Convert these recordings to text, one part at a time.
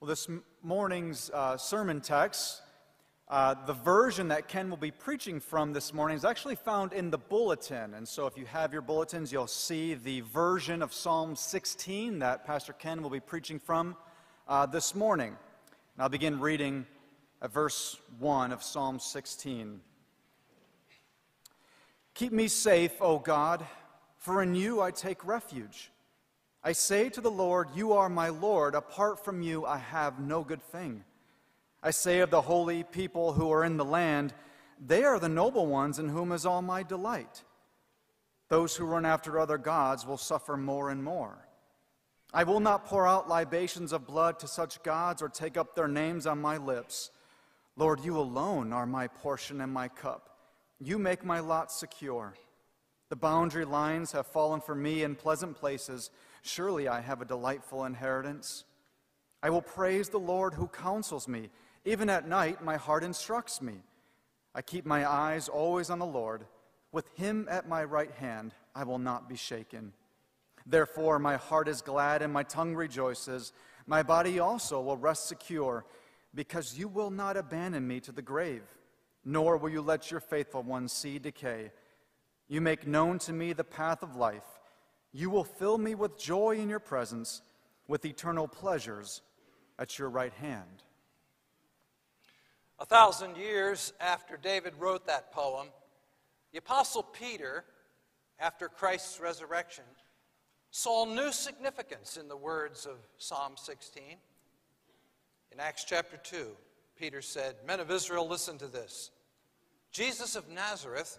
Well, this morning's uh, sermon text, uh, the version that Ken will be preaching from this morning is actually found in the bulletin. And so if you have your bulletins, you'll see the version of Psalm 16 that Pastor Ken will be preaching from uh, this morning. And I'll begin reading at verse 1 of Psalm 16. Keep me safe, O God, for in you I take refuge. I say to the Lord, You are my Lord. Apart from you, I have no good thing. I say of the holy people who are in the land, They are the noble ones in whom is all my delight. Those who run after other gods will suffer more and more. I will not pour out libations of blood to such gods or take up their names on my lips. Lord, you alone are my portion and my cup. You make my lot secure. The boundary lines have fallen for me in pleasant places. Surely I have a delightful inheritance. I will praise the Lord who counsels me. Even at night, my heart instructs me. I keep my eyes always on the Lord. With him at my right hand, I will not be shaken. Therefore, my heart is glad and my tongue rejoices. My body also will rest secure, because you will not abandon me to the grave, nor will you let your faithful one see decay. You make known to me the path of life. You will fill me with joy in your presence, with eternal pleasures at your right hand. A thousand years after David wrote that poem, the Apostle Peter, after Christ's resurrection, saw new significance in the words of Psalm 16. In Acts chapter 2, Peter said, Men of Israel, listen to this. Jesus of Nazareth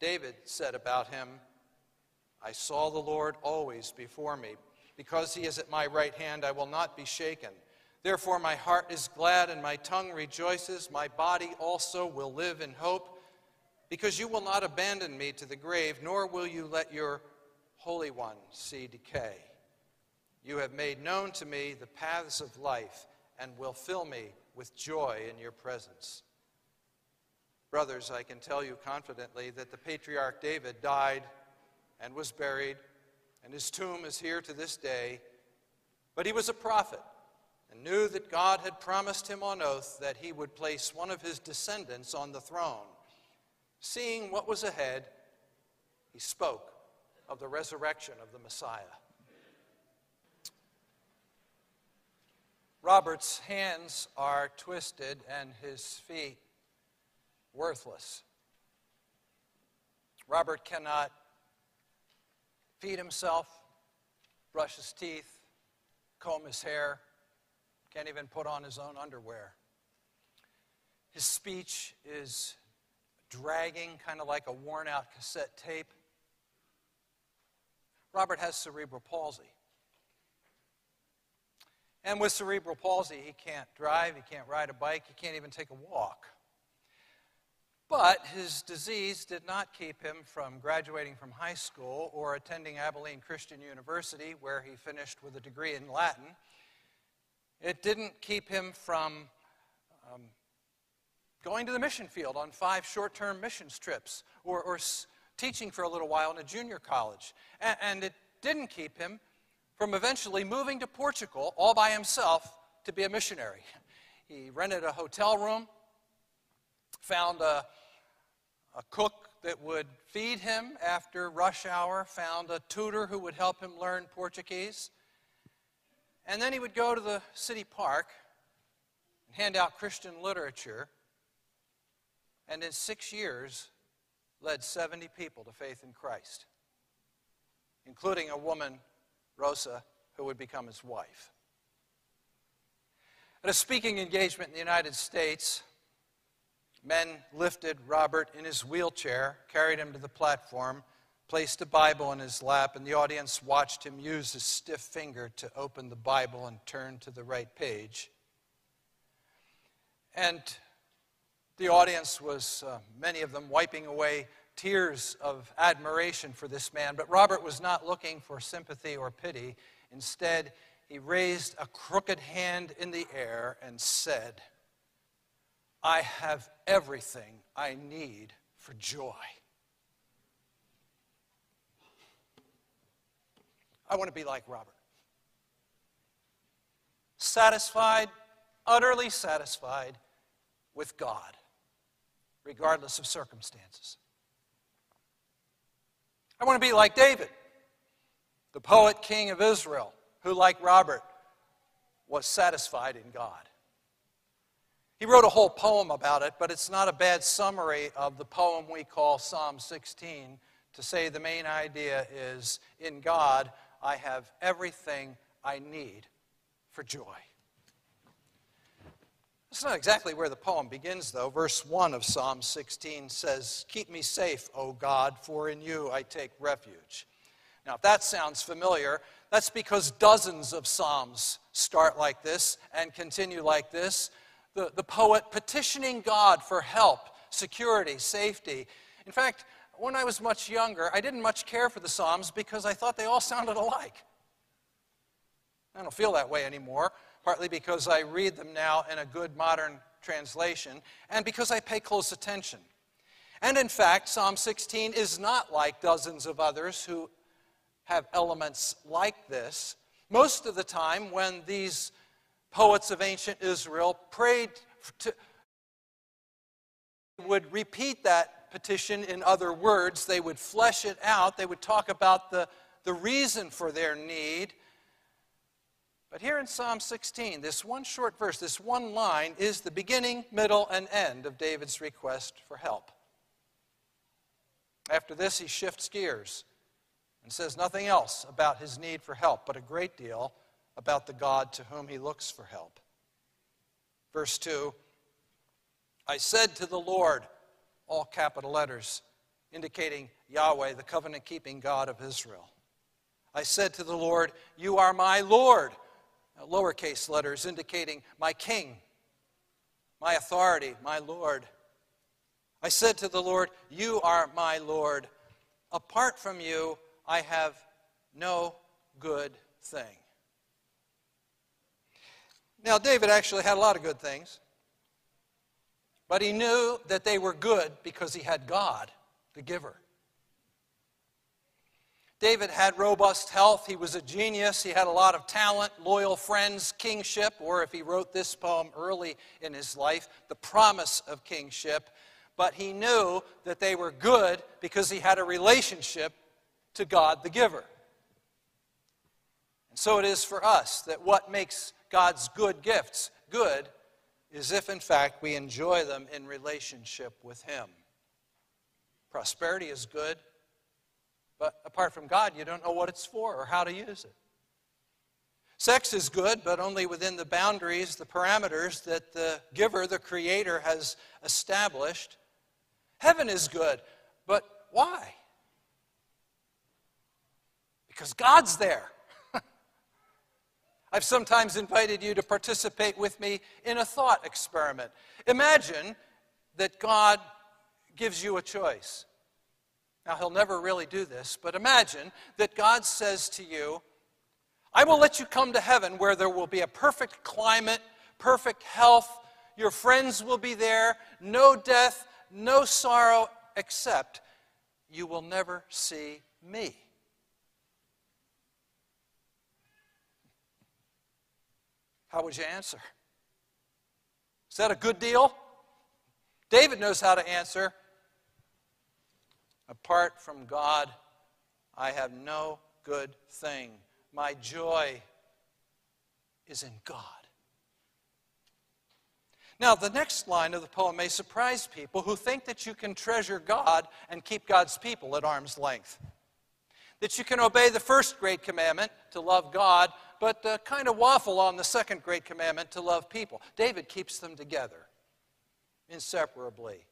David said about him, I saw the Lord always before me. Because he is at my right hand, I will not be shaken. Therefore, my heart is glad and my tongue rejoices. My body also will live in hope, because you will not abandon me to the grave, nor will you let your Holy One see decay. You have made known to me the paths of life and will fill me with joy in your presence. Brothers, I can tell you confidently that the patriarch David died and was buried, and his tomb is here to this day. But he was a prophet and knew that God had promised him on oath that he would place one of his descendants on the throne. Seeing what was ahead, he spoke of the resurrection of the Messiah. Robert's hands are twisted and his feet worthless. Robert cannot feed himself, brush his teeth, comb his hair, can't even put on his own underwear. His speech is dragging, kind of like a worn out cassette tape. Robert has cerebral palsy. And with cerebral palsy, he can't drive, he can't ride a bike, he can't even take a walk. But his disease did not keep him from graduating from high school or attending Abilene Christian University, where he finished with a degree in Latin. It didn't keep him from um, going to the mission field on five short term missions trips or, or s- teaching for a little while in a junior college. And, and it didn't keep him from eventually moving to Portugal all by himself to be a missionary. He rented a hotel room, found a, a cook that would feed him after rush hour, found a tutor who would help him learn Portuguese. And then he would go to the city park and hand out Christian literature. And in six years, led 70 people to faith in Christ, including a woman, Rosa, who would become his wife. At a speaking engagement in the United States, men lifted Robert in his wheelchair, carried him to the platform, placed a Bible in his lap, and the audience watched him use his stiff finger to open the Bible and turn to the right page. And the audience was, uh, many of them, wiping away tears of admiration for this man. But Robert was not looking for sympathy or pity. Instead, he raised a crooked hand in the air and said, I have everything I need for joy. I want to be like Robert. Satisfied, utterly satisfied with God, regardless of circumstances. I want to be like David, the poet king of Israel, who, like Robert, was satisfied in God. He wrote a whole poem about it, but it's not a bad summary of the poem we call Psalm 16 to say the main idea is in God, I have everything I need for joy. That's not exactly where the poem begins, though. Verse 1 of Psalm 16 says, Keep me safe, O God, for in you I take refuge. Now, if that sounds familiar, that's because dozens of Psalms start like this and continue like this. The, the poet petitioning God for help, security, safety. In fact, when I was much younger, I didn't much care for the Psalms because I thought they all sounded alike. I don't feel that way anymore, partly because I read them now in a good modern translation, and because I pay close attention. And in fact, Psalm 16 is not like dozens of others who have elements like this. Most of the time, when these poets of ancient Israel prayed to, would repeat that petition in other words. They would flesh it out. They would talk about the, the reason for their need. But here in Psalm 16, this one short verse, this one line, is the beginning, middle, and end of David's request for help. After this, he shifts gears and says nothing else about his need for help, but a great deal about the God to whom he looks for help. Verse 2 I said to the Lord, all capital letters, indicating Yahweh, the covenant keeping God of Israel. I said to the Lord, You are my Lord lowercase letters indicating my king, my authority, my Lord. I said to the Lord, You are my Lord. Apart from you, I have no good thing. Now, David actually had a lot of good things, but he knew that they were good because he had God, the giver. David had robust health. He was a genius. He had a lot of talent, loyal friends, kingship, or if he wrote this poem early in his life, the promise of kingship. But he knew that they were good because he had a relationship to God the giver. And so it is for us that what makes God's good gifts good is if, in fact, we enjoy them in relationship with Him. Prosperity is good but apart from God, you don't know what it's for or how to use it. Sex is good, but only within the boundaries, the parameters that the giver, the creator, has established. Heaven is good, but why? Because God's there. I've sometimes invited you to participate with me in a thought experiment. Imagine that God gives you a choice. Now, he'll never really do this, but imagine that God says to you, I will let you come to heaven where there will be a perfect climate, perfect health, your friends will be there, no death, no sorrow, except you will never see me. How would you answer? Is that a good deal? David knows how to answer. Apart from God, I have no good thing. My joy is in God. Now, the next line of the poem may surprise people who think that you can treasure God and keep God's people at arm's length. That you can obey the first great commandment, to love God, but uh, kind of waffle on the second great commandment, to love people. David keeps them together inseparably.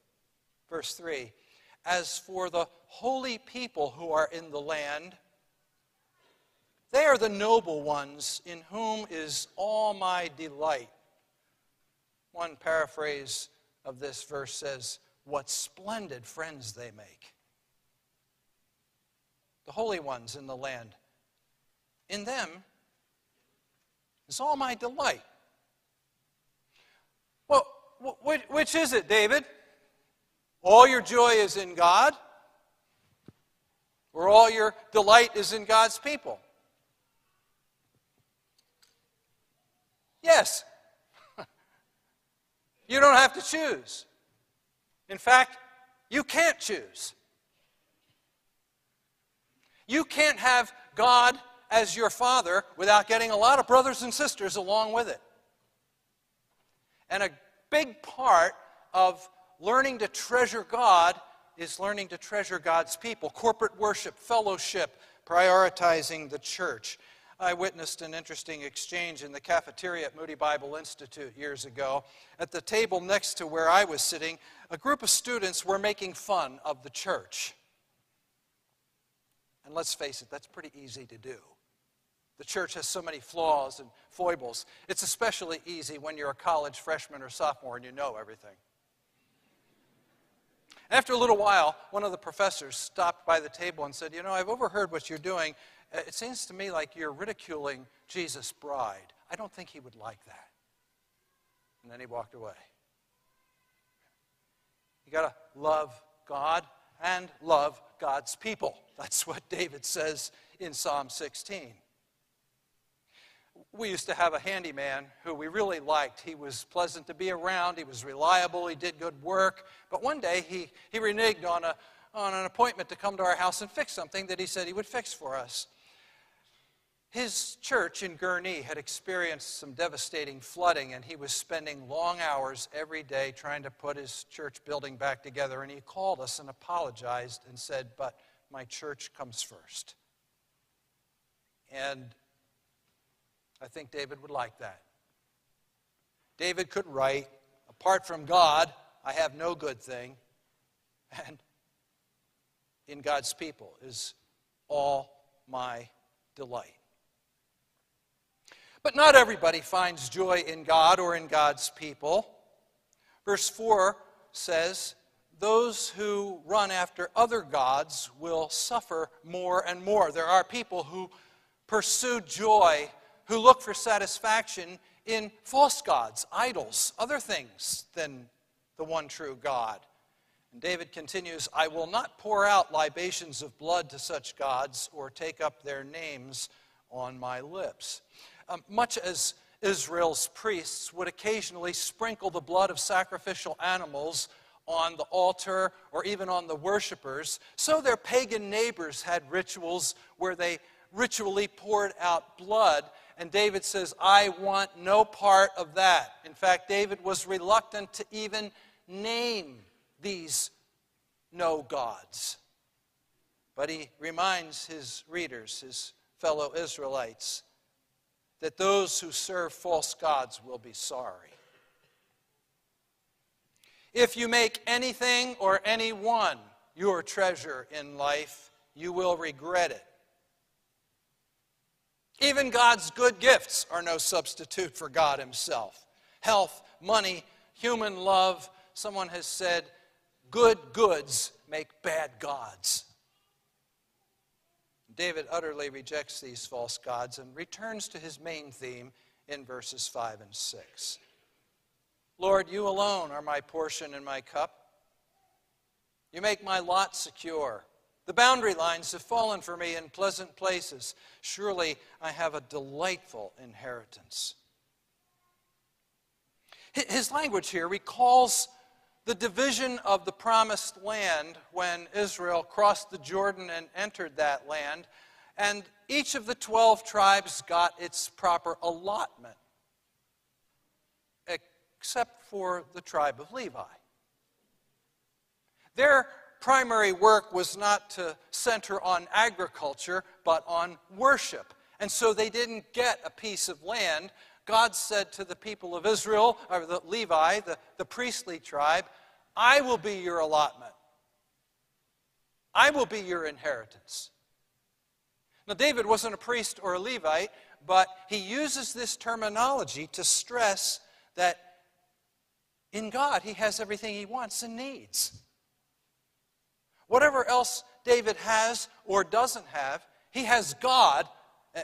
Verse 3 as for the holy people who are in the land, they are the noble ones in whom is all my delight. One paraphrase of this verse says, What splendid friends they make. The holy ones in the land. In them is all my delight. Well, which is it, David? All your joy is in God, or all your delight is in God's people? Yes. you don't have to choose. In fact, you can't choose. You can't have God as your father without getting a lot of brothers and sisters along with it. And a big part of learning to treasure God is learning to treasure God's people, corporate worship, fellowship, prioritizing the church. I witnessed an interesting exchange in the cafeteria at Moody Bible Institute years ago. At the table next to where I was sitting, a group of students were making fun of the church. And let's face it, that's pretty easy to do. The church has so many flaws and foibles. It's especially easy when you're a college freshman or sophomore and you know everything. After a little while, one of the professors stopped by the table and said, You know, I've overheard what you're doing, uh, it seems to me like you're ridiculing Jesus' bride. I don't think he would like that. And then he walked away. You got to love God and love God's people. That's what David says in Psalm 16. We used to have a handyman who we really liked. He was pleasant to be around, he was reliable, he did good work. But one day he, he reneged on, a, on an appointment to come to our house and fix something that he said he would fix for us. His church in Gurnee had experienced some devastating flooding, and he was spending long hours every day trying to put his church building back together. And he called us and apologized and said, But my church comes first. And I think David would like that. David could write, Apart from God, I have no good thing. And in God's people is all my delight. But not everybody finds joy in God or in God's people. Verse 4 says, Those who run after other gods will suffer more and more. There are people who pursue joy, who look for satisfaction in false gods, idols, other things than the one true God. And David continues, I will not pour out libations of blood to such gods or take up their names on my lips um, much as Israel's priests would occasionally sprinkle the blood of sacrificial animals on the altar or even on the worshippers, so their pagan neighbors had rituals where they ritually poured out blood. And David says, I want no part of that. In fact, David was reluctant to even name these no gods. But he reminds his readers, his fellow Israelites, that those who serve false gods will be sorry. If you make anything or anyone your treasure in life, you will regret it. Even God's good gifts are no substitute for God Himself. Health, money, human love. Someone has said, good goods make bad gods. David utterly rejects these false gods and returns to his main theme in verses 5 and 6. Lord, you alone are my portion and my cup. You make my lot secure. The boundary lines have fallen for me in pleasant places. Surely I have a delightful inheritance. His language here recalls the division of the promised land when Israel crossed the Jordan and entered that land. And each of the 12 tribes got its proper allotment, except for the tribe of Levi. Their primary work was not to center on agriculture, but on worship. And so they didn't get a piece of land. God said to the people of Israel, or the Levi, the, the priestly tribe, I will be your allotment. I will be your inheritance. Now, David wasn't a priest or a Levite, but he uses this terminology to stress that In God, he has everything he wants and needs. Whatever else David has or doesn't have, he has God,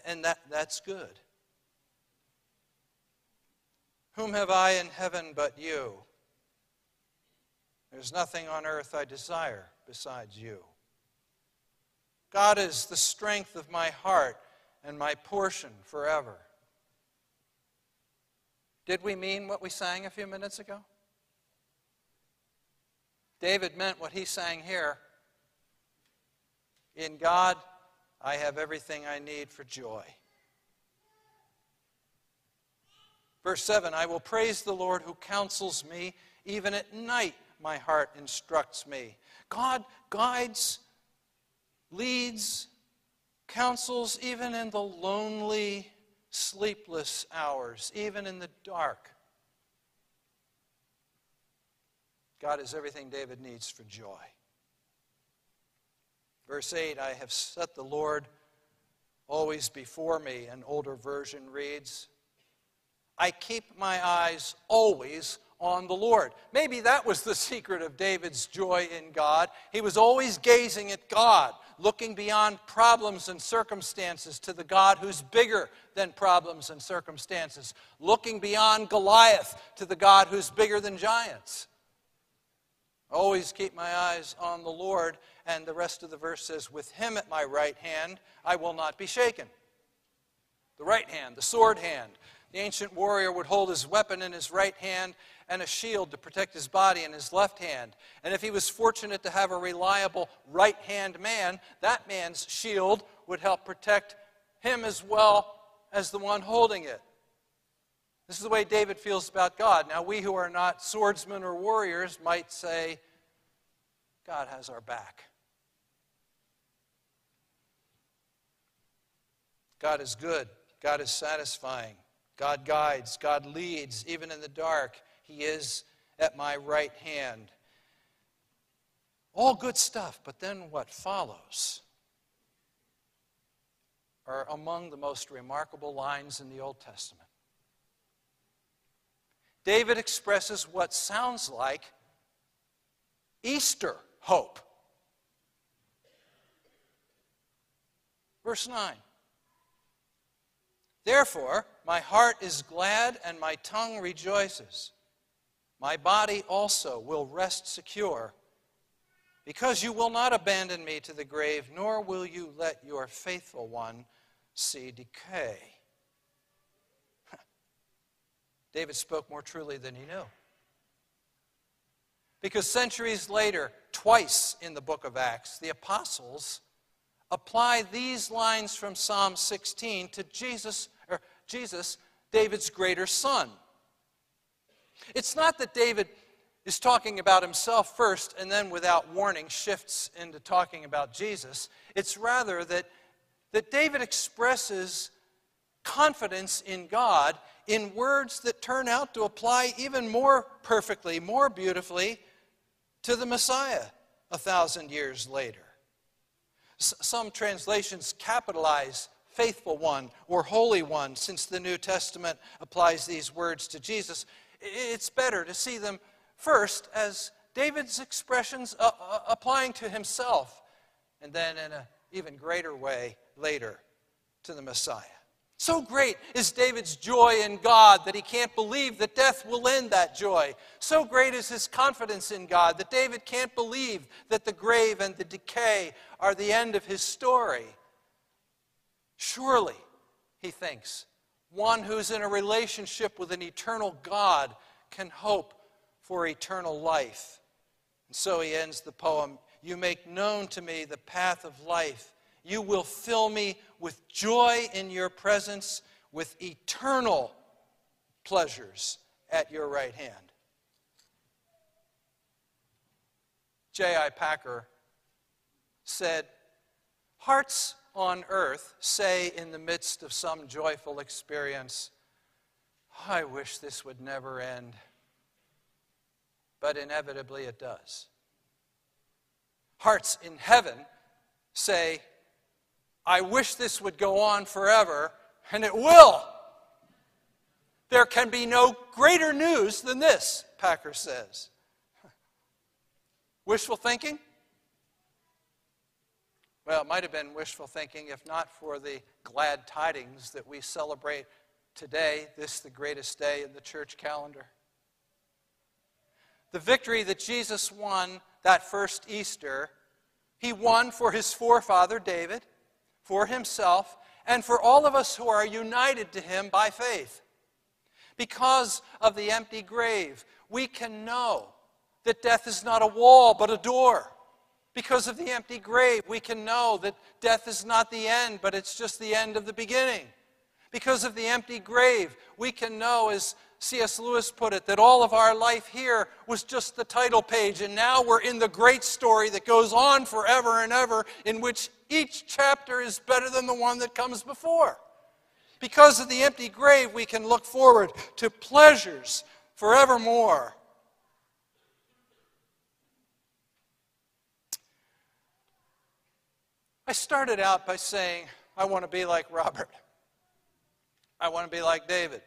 and that, that's good. Whom have I in heaven but you? There's nothing on earth I desire besides you. God is the strength of my heart and my portion forever. Did we mean what we sang a few minutes ago? David meant what he sang here. In God, I have everything I need for joy. Verse 7 I will praise the Lord who counsels me. Even at night, my heart instructs me. God guides, leads, counsels, even in the lonely, sleepless hours, even in the dark. God is everything David needs for joy. Verse 8 I have set the Lord always before me, an older version reads. I keep my eyes always on the Lord. Maybe that was the secret of David's joy in God. He was always gazing at God, looking beyond problems and circumstances to the God who's bigger than problems and circumstances, looking beyond Goliath to the God who's bigger than giants. Always keep my eyes on the Lord. And the rest of the verse says, With him at my right hand, I will not be shaken. The right hand, the sword hand. The ancient warrior would hold his weapon in his right hand and a shield to protect his body in his left hand. And if he was fortunate to have a reliable right hand man, that man's shield would help protect him as well as the one holding it. This is the way David feels about God. Now, we who are not swordsmen or warriors might say, God has our back. God is good. God is satisfying. God guides. God leads. Even in the dark, He is at my right hand. All good stuff, but then what follows are among the most remarkable lines in the Old Testament. David expresses what sounds like Easter hope. Verse 9 Therefore, my heart is glad and my tongue rejoices. My body also will rest secure, because you will not abandon me to the grave, nor will you let your faithful one see decay. David spoke more truly than he knew. Because centuries later, twice in the book of Acts, the apostles apply these lines from Psalm 16 to Jesus, Jesus, David's greater son. It's not that David is talking about himself first and then without warning shifts into talking about Jesus. It's rather that, that David expresses confidence in God in words that turn out to apply even more perfectly, more beautifully to the Messiah a thousand years later. S- some translations capitalize faithful one or holy one since the New Testament applies these words to Jesus. It's better to see them first as David's expressions uh, uh, applying to himself, and then in an even greater way later to the Messiah. So great is David's joy in God that he can't believe that death will end that joy. So great is his confidence in God that David can't believe that the grave and the decay are the end of his story. Surely, he thinks, one who's in a relationship with an eternal God can hope for eternal life. And so he ends the poem You make known to me the path of life. You will fill me with joy in your presence, with eternal pleasures at your right hand. J.I. Packer said, Hearts on earth say in the midst of some joyful experience, I wish this would never end. But inevitably it does. Hearts in heaven say, I wish this would go on forever, and it will. There can be no greater news than this, Packer says. Wishful thinking? Well, it might have been wishful thinking if not for the glad tidings that we celebrate today, this the greatest day in the church calendar. The victory that Jesus won that first Easter, he won for his forefather David, for himself, and for all of us who are united to him by faith. Because of the empty grave, we can know that death is not a wall but a door. Because of the empty grave, we can know that death is not the end, but it's just the end of the beginning. Because of the empty grave, we can know, as C.S. Lewis put it, that all of our life here was just the title page, and now we're in the great story that goes on forever and ever, in which each chapter is better than the one that comes before. Because of the empty grave, we can look forward to pleasures forevermore. I started out by saying, I want to be like Robert. I want to be like David.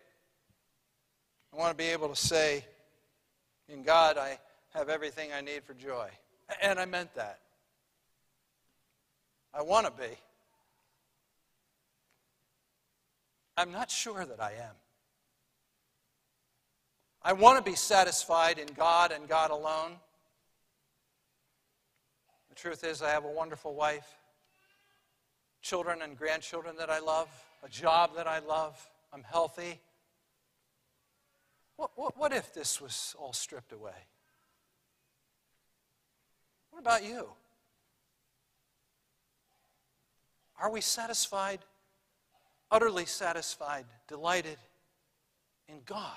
I want to be able to say, In God, I have everything I need for joy. And I meant that. I want to be. I'm not sure that I am. I want to be satisfied in God and God alone. The truth is, I have a wonderful wife children and grandchildren that I love, a job that I love, I'm healthy. What, what, what if this was all stripped away? What about you? Are we satisfied, utterly satisfied, delighted in God?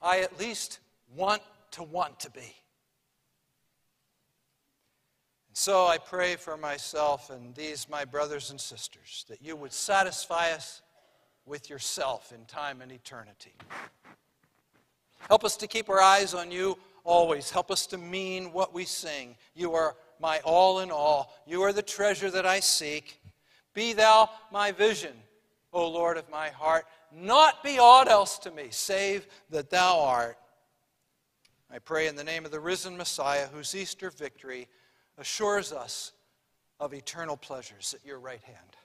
I at least want to want to be. So I pray for myself and these, my brothers and sisters, that you would satisfy us with yourself in time and eternity. Help us to keep our eyes on you always. Help us to mean what we sing. You are my all in all. You are the treasure that I seek. Be thou my vision, O Lord of my heart. Not be aught else to me, save that thou art. I pray in the name of the risen Messiah, whose Easter victory assures us of eternal pleasures at your right hand.